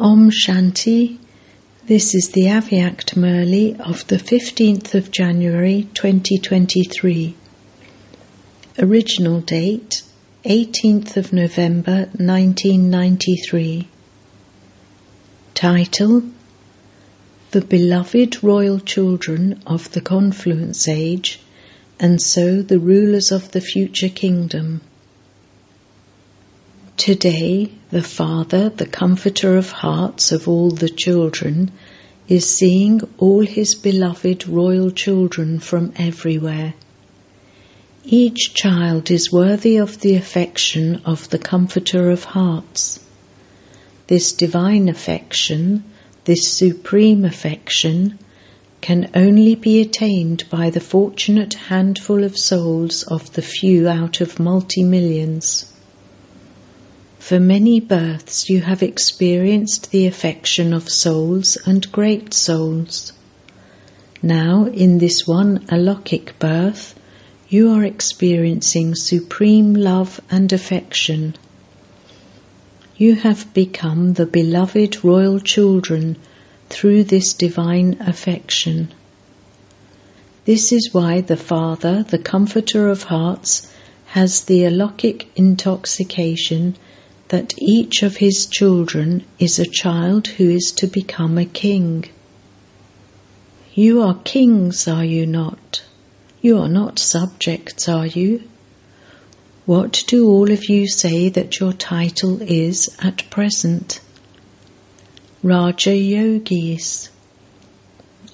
Om Shanti. This is the Avyakt Murli of the 15th of January 2023. Original date 18th of November 1993. Title The Beloved Royal Children of the Confluence Age and so the rulers of the future kingdom. Today, the Father, the Comforter of hearts of all the children, is seeing all his beloved royal children from everywhere. Each child is worthy of the affection of the Comforter of hearts. This divine affection, this supreme affection, can only be attained by the fortunate handful of souls of the few out of multi millions. For many births you have experienced the affection of souls and great souls. Now, in this one Alokik birth, you are experiencing supreme love and affection. You have become the beloved royal children through this divine affection. This is why the Father, the Comforter of hearts, has the Alokik intoxication that each of his children is a child who is to become a king. You are kings, are you not? You are not subjects, are you? What do all of you say that your title is at present? Raja Yogis.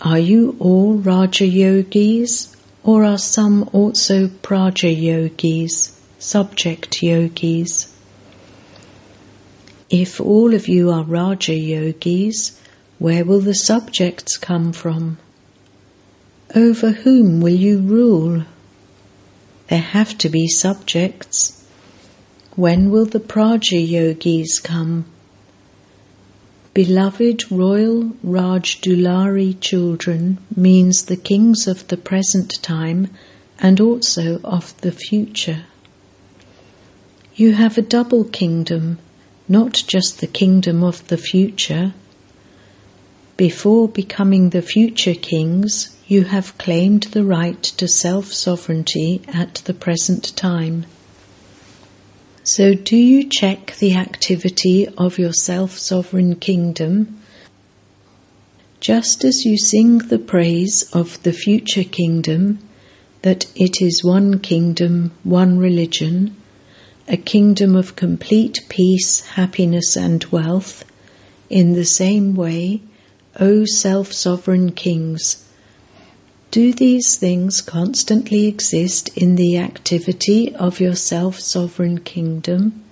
Are you all Raja Yogis, or are some also Praja Yogis, subject yogis? If all of you are Raja yogis, where will the subjects come from? Over whom will you rule? There have to be subjects. When will the Praja yogis come? Beloved royal Raj Dulari children means the kings of the present time and also of the future. You have a double kingdom not just the kingdom of the future. Before becoming the future kings, you have claimed the right to self sovereignty at the present time. So, do you check the activity of your self sovereign kingdom? Just as you sing the praise of the future kingdom, that it is one kingdom, one religion, a kingdom of complete peace, happiness, and wealth, in the same way, O self sovereign kings, do these things constantly exist in the activity of your self sovereign kingdom?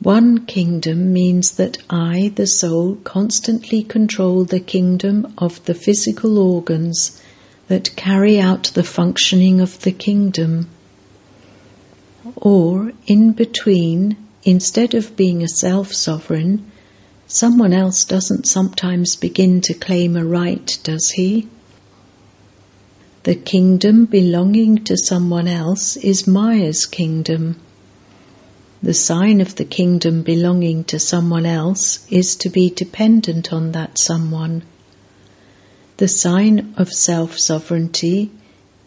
One kingdom means that I, the soul, constantly control the kingdom of the physical organs that carry out the functioning of the kingdom. Or, in between, instead of being a self sovereign, someone else doesn't sometimes begin to claim a right, does he? The kingdom belonging to someone else is Maya's kingdom. The sign of the kingdom belonging to someone else is to be dependent on that someone. The sign of self sovereignty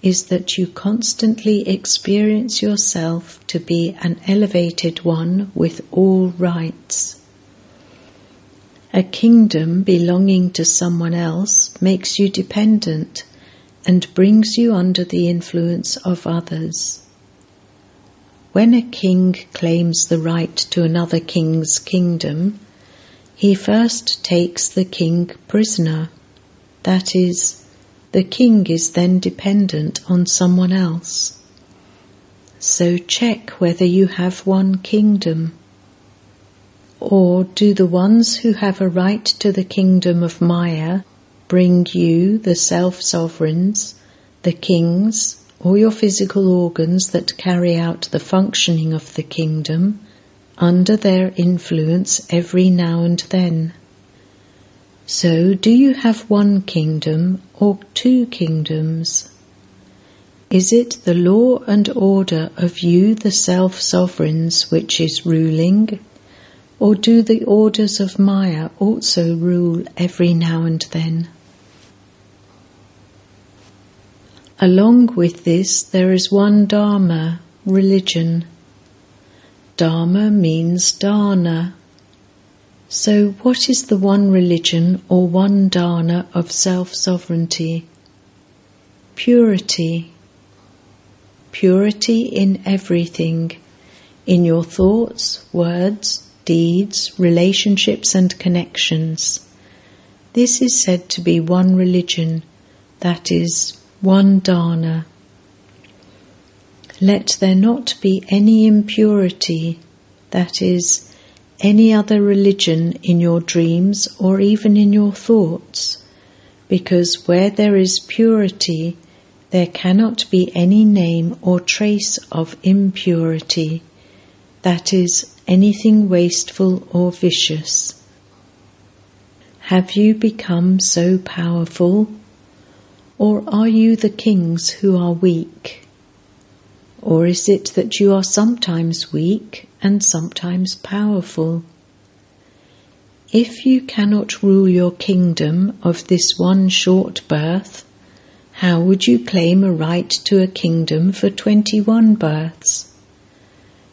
is that you constantly experience yourself to be an elevated one with all rights. A kingdom belonging to someone else makes you dependent and brings you under the influence of others. When a king claims the right to another king's kingdom, he first takes the king prisoner that is, the king is then dependent on someone else. So check whether you have one kingdom. Or do the ones who have a right to the kingdom of Maya bring you, the self sovereigns, the kings, or your physical organs that carry out the functioning of the kingdom, under their influence every now and then? So, do you have one kingdom or two kingdoms? Is it the law and order of you, the self sovereigns, which is ruling, Or do the orders of Maya also rule every now and then? Along with this, there is one Dharma, religion. Dharma means dharna. So, what is the one religion or one dharma of self sovereignty? Purity. Purity in everything, in your thoughts, words, deeds, relationships, and connections. This is said to be one religion, that is, one dharma. Let there not be any impurity, that is, any other religion in your dreams or even in your thoughts, because where there is purity, there cannot be any name or trace of impurity, that is, anything wasteful or vicious. Have you become so powerful? Or are you the kings who are weak? Or is it that you are sometimes weak and sometimes powerful? If you cannot rule your kingdom of this one short birth, how would you claim a right to a kingdom for 21 births?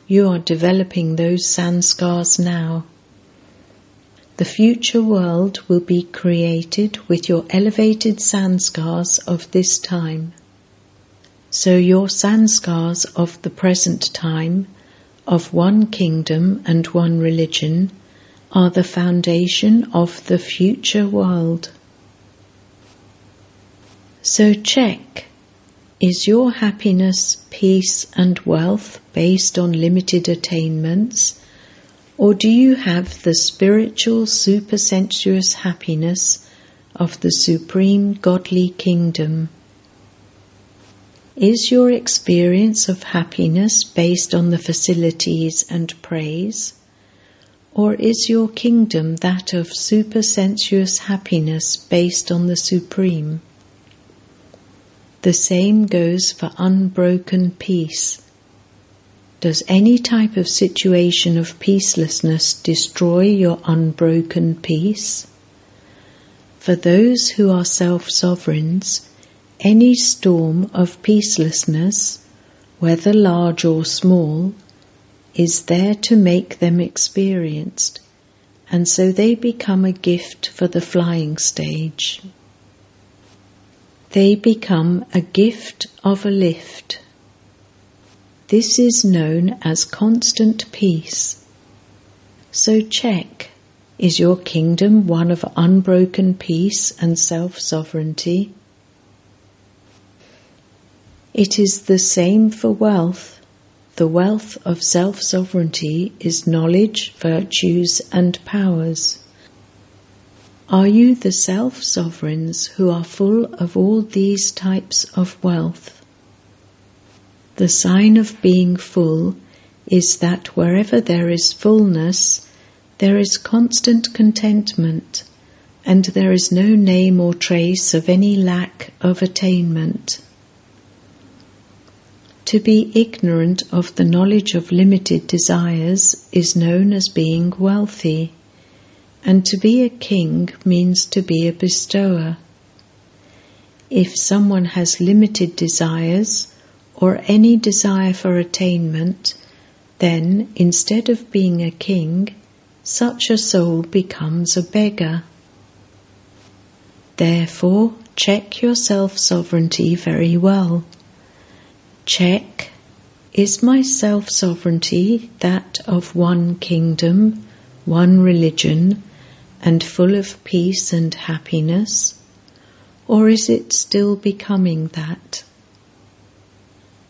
You are developing those sanskars now. The future world will be created with your elevated sanskars of this time. So your sanskars of the present time, of one kingdom and one religion, are the foundation of the future world. So check is your happiness, peace, and wealth based on limited attainments, or do you have the spiritual supersensuous happiness of the supreme godly kingdom? Is your experience of happiness based on the facilities and praise? Or is your kingdom that of supersensuous happiness based on the supreme? The same goes for unbroken peace. Does any type of situation of peacelessness destroy your unbroken peace? For those who are self sovereigns, any storm of peacelessness, whether large or small, is there to make them experienced, and so they become a gift for the flying stage. They become a gift of a lift. This is known as constant peace. So check is your kingdom one of unbroken peace and self sovereignty? It is the same for wealth. The wealth of self sovereignty is knowledge, virtues, and powers. Are you the self sovereigns who are full of all these types of wealth? The sign of being full is that wherever there is fullness, there is constant contentment, and there is no name or trace of any lack of attainment. To be ignorant of the knowledge of limited desires is known as being wealthy, and to be a king means to be a bestower. If someone has limited desires or any desire for attainment, then instead of being a king, such a soul becomes a beggar. Therefore, check your self sovereignty very well. Check is my self sovereignty that of one kingdom, one religion, and full of peace and happiness? Or is it still becoming that?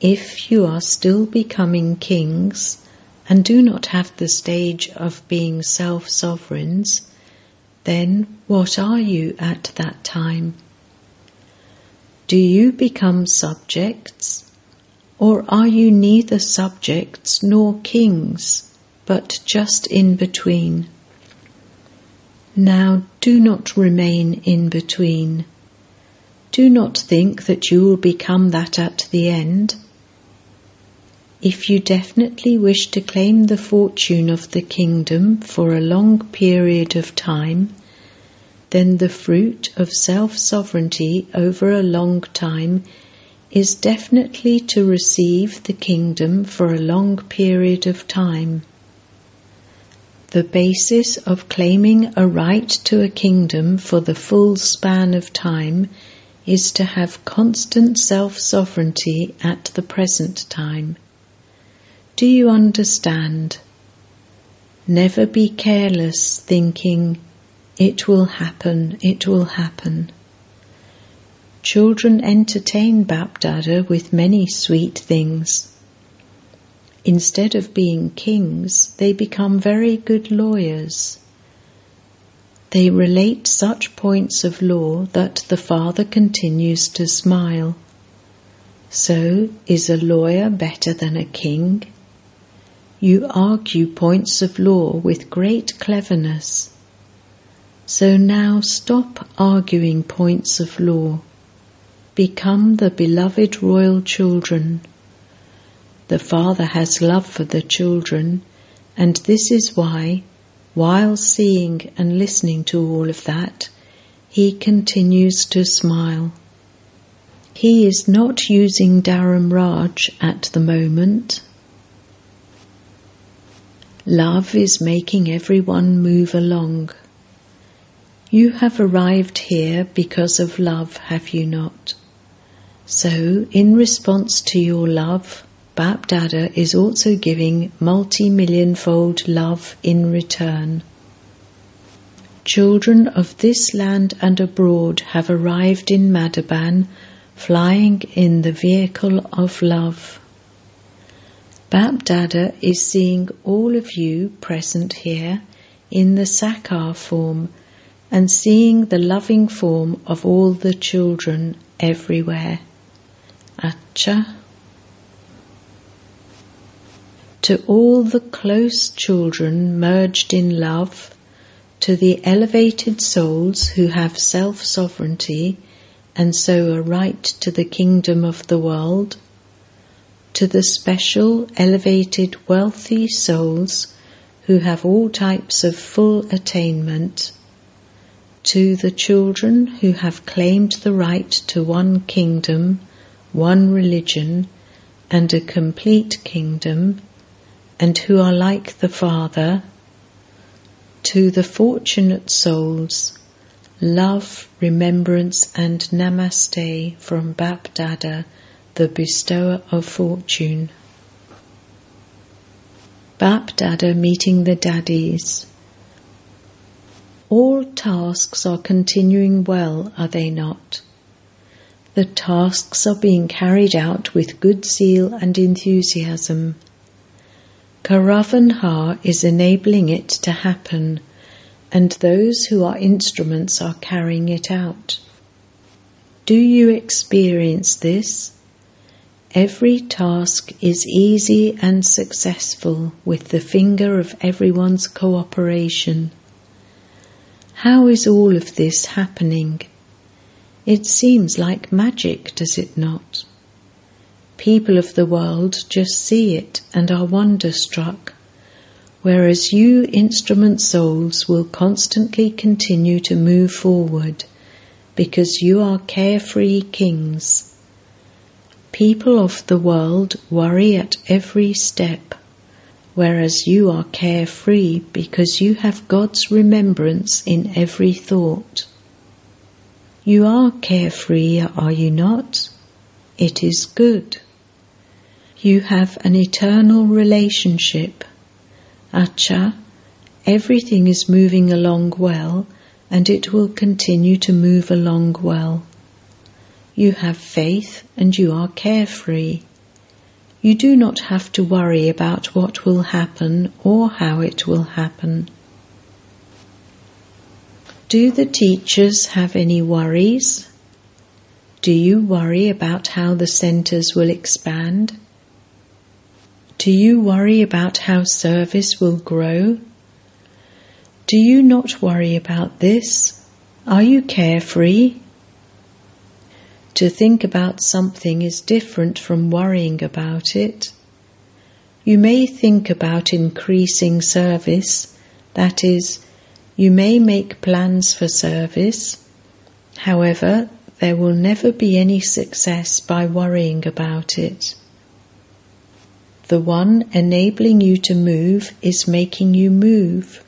If you are still becoming kings and do not have the stage of being self sovereigns, then what are you at that time? Do you become subjects? Or are you neither subjects nor kings, but just in between? Now do not remain in between. Do not think that you will become that at the end. If you definitely wish to claim the fortune of the kingdom for a long period of time, then the fruit of self sovereignty over a long time is definitely to receive the kingdom for a long period of time. The basis of claiming a right to a kingdom for the full span of time is to have constant self sovereignty at the present time. Do you understand? Never be careless thinking, it will happen, it will happen. Children entertain Bapdada with many sweet things. Instead of being kings, they become very good lawyers. They relate such points of law that the father continues to smile. So, is a lawyer better than a king? You argue points of law with great cleverness. So now stop arguing points of law. Become the beloved royal children the Father has love for the children, and this is why, while seeing and listening to all of that, he continues to smile. He is not using Dharam Raj at the moment. Love is making everyone move along. You have arrived here because of love, have you not? So, in response to your love, Bap Dada is also giving multi million fold love in return. Children of this land and abroad have arrived in Madhuban, flying in the vehicle of love. Bap Dada is seeing all of you present here in the Sakar form and seeing the loving form of all the children everywhere. Acha. To all the close children merged in love, to the elevated souls who have self sovereignty and so a right to the kingdom of the world, to the special, elevated, wealthy souls who have all types of full attainment, to the children who have claimed the right to one kingdom, one religion, and a complete kingdom and who are like the Father, to the fortunate souls, love, remembrance, and namaste from Bap Dada, the bestower of fortune. Bap Dada meeting the daddies. All tasks are continuing well, are they not? The tasks are being carried out with good zeal and enthusiasm Karavan is enabling it to happen, and those who are instruments are carrying it out. Do you experience this? Every task is easy and successful with the finger of everyone's cooperation. How is all of this happening? It seems like magic, does it not? People of the world just see it and are wonderstruck, whereas you instrument souls will constantly continue to move forward because you are carefree kings. People of the world worry at every step, whereas you are carefree because you have God's remembrance in every thought. You are carefree, are you not? It is good you have an eternal relationship. Acha, everything is moving along well and it will continue to move along well. You have faith and you are carefree. You do not have to worry about what will happen or how it will happen. Do the teachers have any worries? Do you worry about how the centres will expand? Do you worry about how service will grow? Do you not worry about this? Are you carefree? To think about something is different from worrying about it. You may think about increasing service, that is, you may make plans for service. However, there will never be any success by worrying about it. The one enabling you to move is making you move.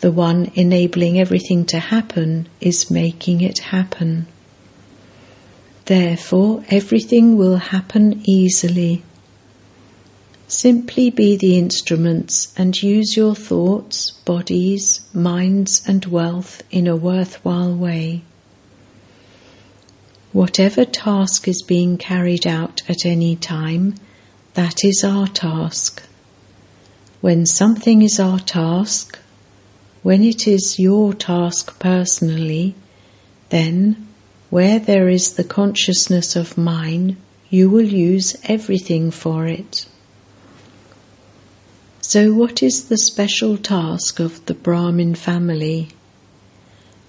The one enabling everything to happen is making it happen. Therefore, everything will happen easily. Simply be the instruments and use your thoughts, bodies, minds, and wealth in a worthwhile way. Whatever task is being carried out at any time, that is our task. When something is our task, when it is your task personally, then where there is the consciousness of mine, you will use everything for it. So, what is the special task of the Brahmin family?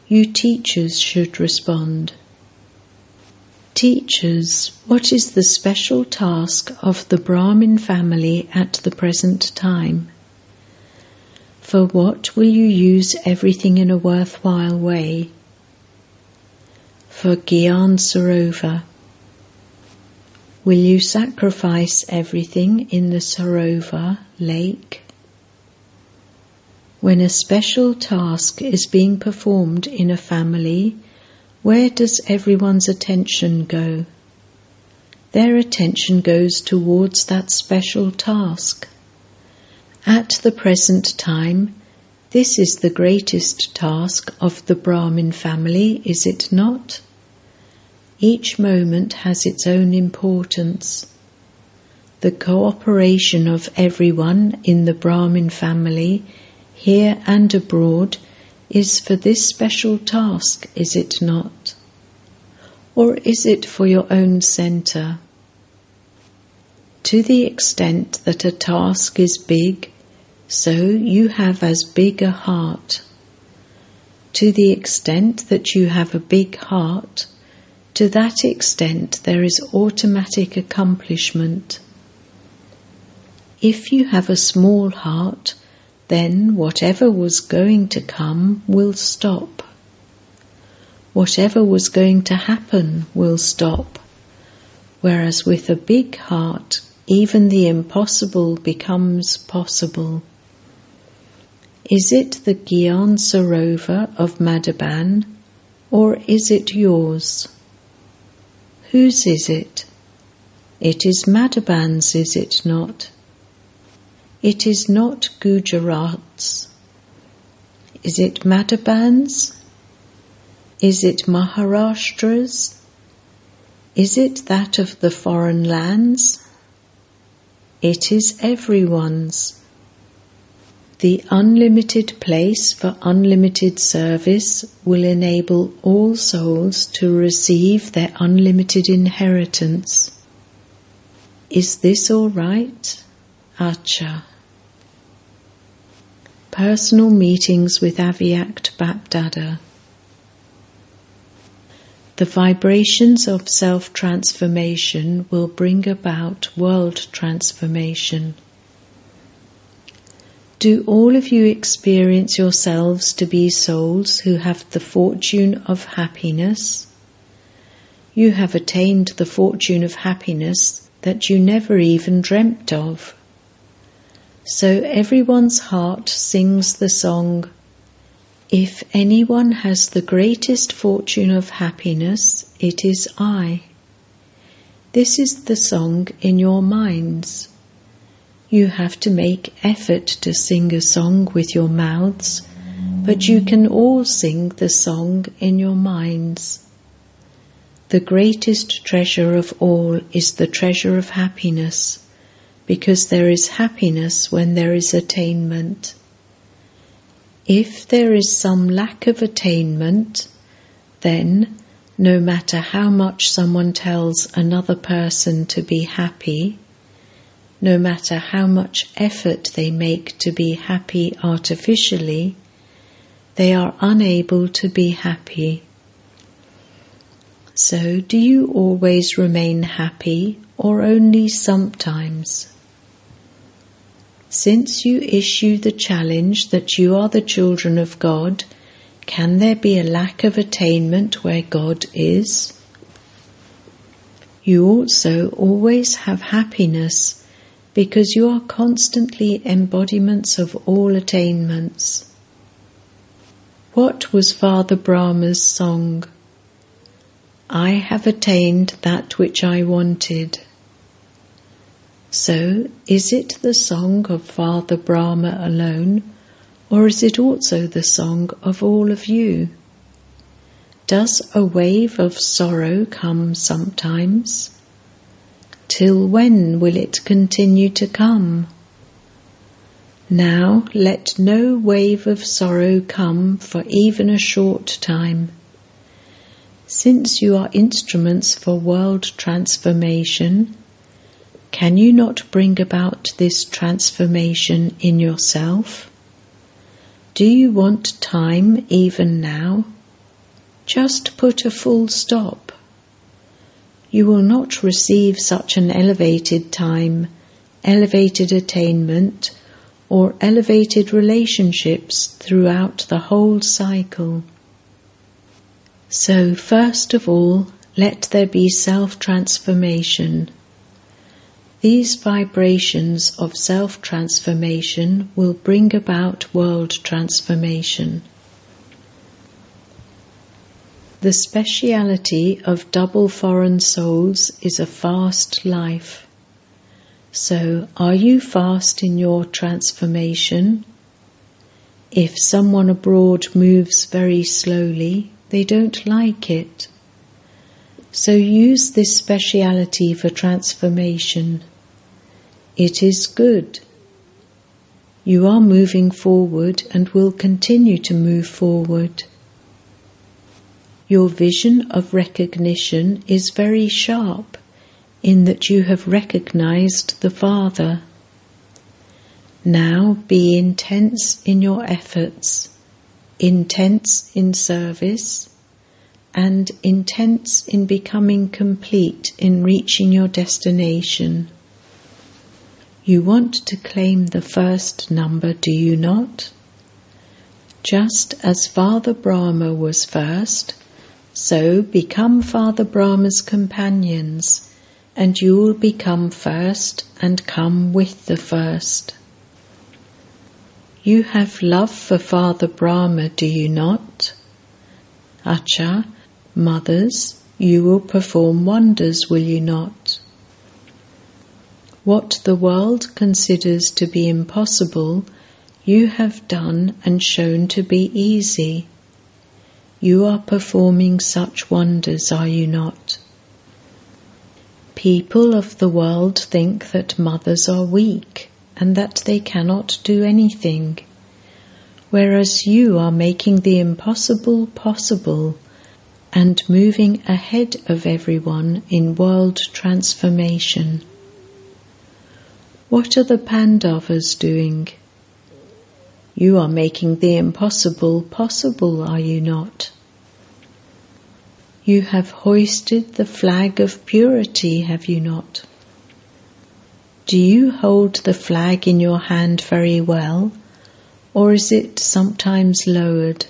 You teachers should respond. Teachers, what is the special task of the Brahmin family at the present time? For what will you use everything in a worthwhile way? For Gyan Sarovar. Will you sacrifice everything in the Sarovar lake? When a special task is being performed in a family, where does everyone's attention go? Their attention goes towards that special task. At the present time, this is the greatest task of the Brahmin family, is it not? Each moment has its own importance. The cooperation of everyone in the Brahmin family, here and abroad, is for this special task, is it not? Or is it for your own centre? To the extent that a task is big, so you have as big a heart. To the extent that you have a big heart, to that extent there is automatic accomplishment. If you have a small heart, then whatever was going to come will stop. Whatever was going to happen will stop. Whereas with a big heart, even the impossible becomes possible. Is it the Gyan Sarovar of Madhuban, or is it yours? Whose is it? It is Madhuban's, is it not? It is not Gujarat's. Is it Madhuban's? Is it Maharashtra's? Is it that of the foreign lands? It is everyone's. The unlimited place for unlimited service will enable all souls to receive their unlimited inheritance. Is this all right? Acha. Personal meetings with Avyakt Bapdada. The vibrations of self transformation will bring about world transformation. Do all of you experience yourselves to be souls who have the fortune of happiness? You have attained the fortune of happiness that you never even dreamt of. So everyone's heart sings the song, If anyone has the greatest fortune of happiness, it is I. This is the song in your minds. You have to make effort to sing a song with your mouths, but you can all sing the song in your minds. The greatest treasure of all is the treasure of happiness because there is happiness when there is attainment. If there is some lack of attainment, then no matter how much someone tells another person to be happy, no matter how much effort they make to be happy artificially, they are unable to be happy. So, do you always remain happy or only sometimes? Since you issue the challenge that you are the children of God, can there be a lack of attainment where God is? You also always have happiness because you are constantly embodiments of all attainments. What was Father Brahma's song? I have attained that which I wanted. So, is it the song of Father Brahma alone, or is it also the song of all of you? Does a wave of sorrow come sometimes? Till when will it continue to come? Now let no wave of sorrow come for even a short time. Since you are instruments for world transformation, can you not bring about this transformation in yourself? Do you want time even now? Just put a full stop. You will not receive such an elevated time, elevated attainment, or elevated relationships throughout the whole cycle. So, first of all, let there be self transformation. These vibrations of self transformation will bring about world transformation. The speciality of double foreign souls is a fast life. So, are you fast in your transformation? If someone abroad moves very slowly, they don't like it. So use this speciality for transformation. It is good. You are moving forward and will continue to move forward. Your vision of recognition is very sharp in that you have recognized the Father. Now be intense in your efforts, intense in service, and intense in becoming complete in reaching your destination. You want to claim the first number, do you not? Just as Father Brahma was first, so become Father Brahma's companions, and you will become first and come with the first. You have love for Father Brahma, do you not? Acha, mothers, you will perform wonders, will you not? What the world considers to be impossible, you have done and shown to be easy. You are performing such wonders, are you not? People of the world think that mothers are weak and that they cannot do anything, whereas you are making the impossible possible and moving ahead of everyone in world transformation. What are the Pandavas doing? You are making the impossible possible, are you not? You have hoisted the flag of purity, have you not? Do you hold the flag in your hand very well, or is it sometimes lowered?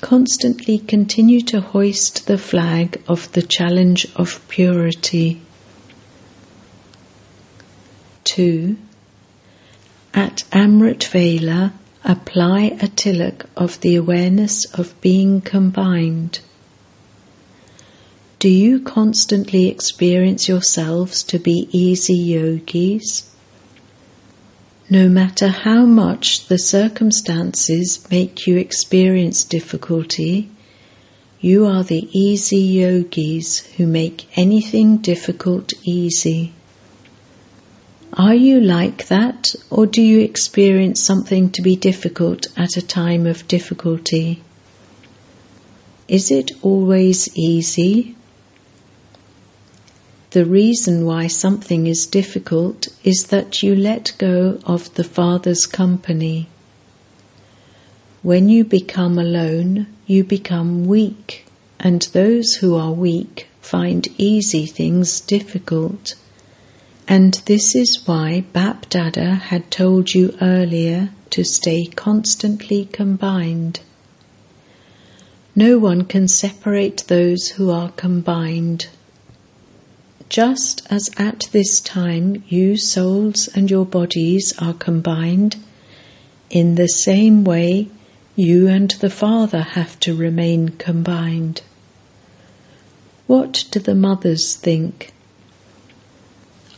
Constantly continue to hoist the flag of the challenge of purity. 2. At Amrit Vela, apply a tilak of the awareness of being combined. Do you constantly experience yourselves to be easy yogis? No matter how much the circumstances make you experience difficulty, you are the easy yogis who make anything difficult easy. Are you like that, or do you experience something to be difficult at a time of difficulty? Is it always easy? The reason why something is difficult is that you let go of the Father's company. When you become alone, you become weak, and those who are weak find easy things difficult And this is why Bap Dada had told you earlier to stay constantly combined. No one can separate those who are combined. Just as at this time you souls and your bodies are combined, in the same way you and the Father have to remain combined. What do the mothers think?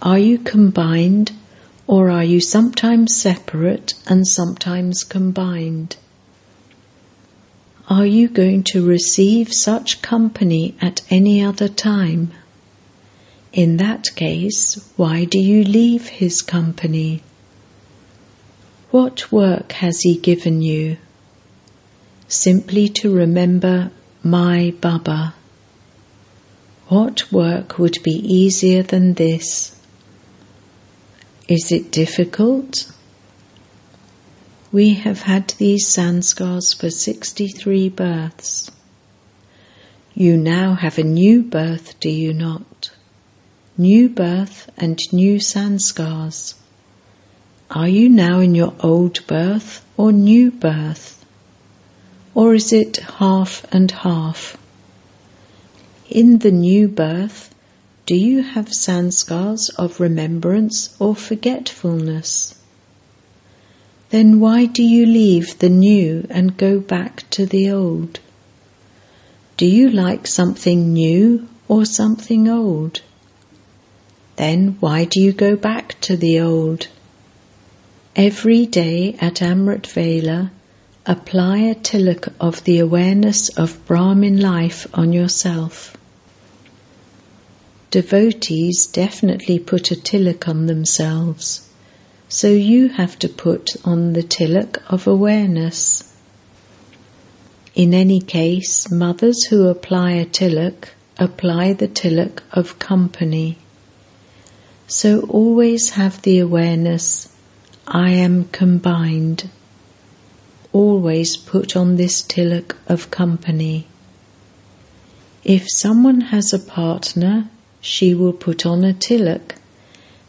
Are you combined or are you sometimes separate and sometimes combined? Are you going to receive such company at any other time? In that case, why do you leave his company? What work has he given you? Simply to remember my Baba. What work would be easier than this? Is it difficult? We have had these sanskars for 63 births. You now have a new birth, do you not? New birth and new sanskars. Are you now in your old birth or new birth? Or is it half and half? In the new birth, do you have sanskars of remembrance or forgetfulness? then why do you leave the new and go back to the old? Do you like something new or something old? Then why do you go back to the old? Every day at Amrit Vela, apply a tilak of the awareness of Brahmin life on yourself. Devotees definitely put a tilak on themselves. So you have to put on the tilak of awareness. In any case, mothers who apply a tilak apply the tilak of company. So always have the awareness, I am combined. Always put on this tilak of company. If someone has a partner, she will put on a tilak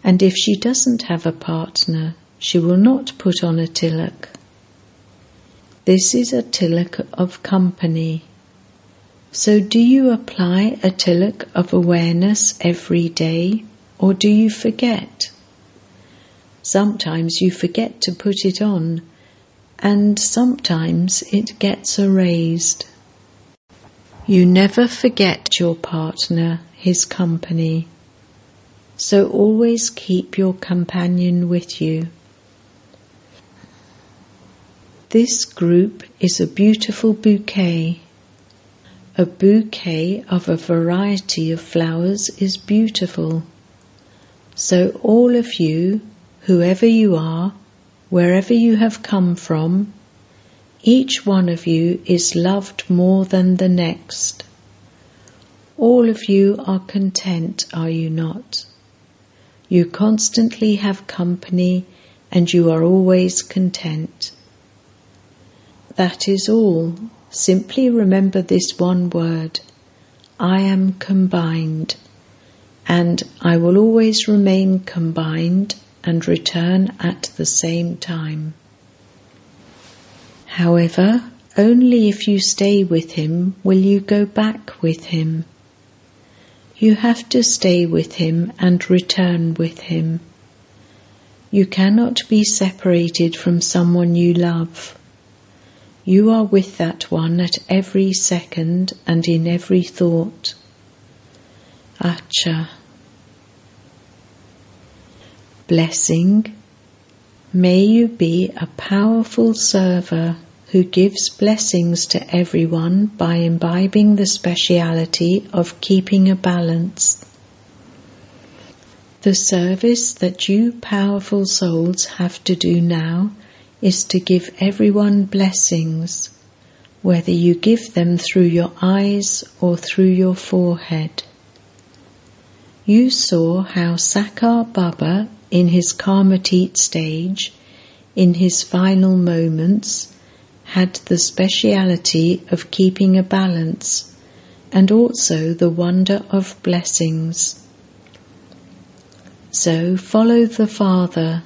and if she doesn't have a partner, she will not put on a tilak. This is a tilak of company. So, do you apply a tilak of awareness every day, or do you forget? Sometimes you forget to put it on, and sometimes it gets erased. You never forget your partner, his company so always keep your companion with you. This group is a beautiful bouquet. A bouquet of a variety of flowers is beautiful. So, all of you, whoever you are, wherever you have come from, each one of you is loved more than the next. All of you are content, are you not? You constantly have company and you are always content. That is all. Simply remember this one word I am combined, and I will always remain combined and return at the same time. However, only if you stay with him will you go back with him. You have to stay with him and return with him. You cannot be separated from someone you love. You are with that one at every second and in every thought. Acha. Blessing. May you be a powerful server who gives blessings to everyone by imbibing the speciality of keeping a balance. The service that you powerful souls have to do now is to give everyone blessings, whether you give them through your eyes or through your forehead. You saw how Sakar Baba, in his Karmatit stage, in his final moments, had the speciality of keeping a balance and also the wonder of blessings. So follow the Father.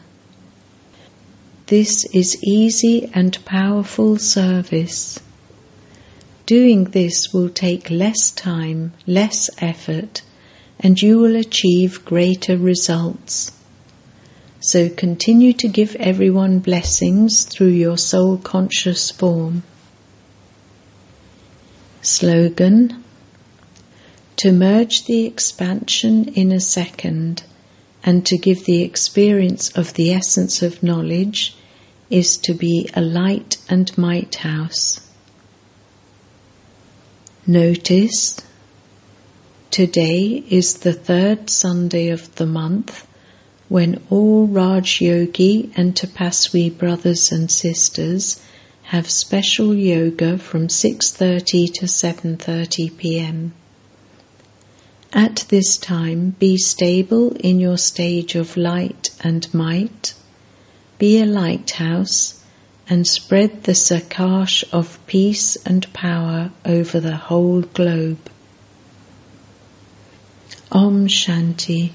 This is easy and powerful service. Doing this will take less time, less effort, and you will achieve greater results. So continue to give everyone blessings through your soul conscious form. Slogan To merge the expansion in a second and to give the experience of the essence of knowledge is to be a light and might house. Notice today is the third Sunday of the month when all Raj Yogi and Tapaswi brothers and sisters have special yoga from 6:30 to 7:30 p.m. At this time, be stable in your stage of light and might. Be a lighthouse and spread the sakash of peace and power over the whole globe. Om Shanti.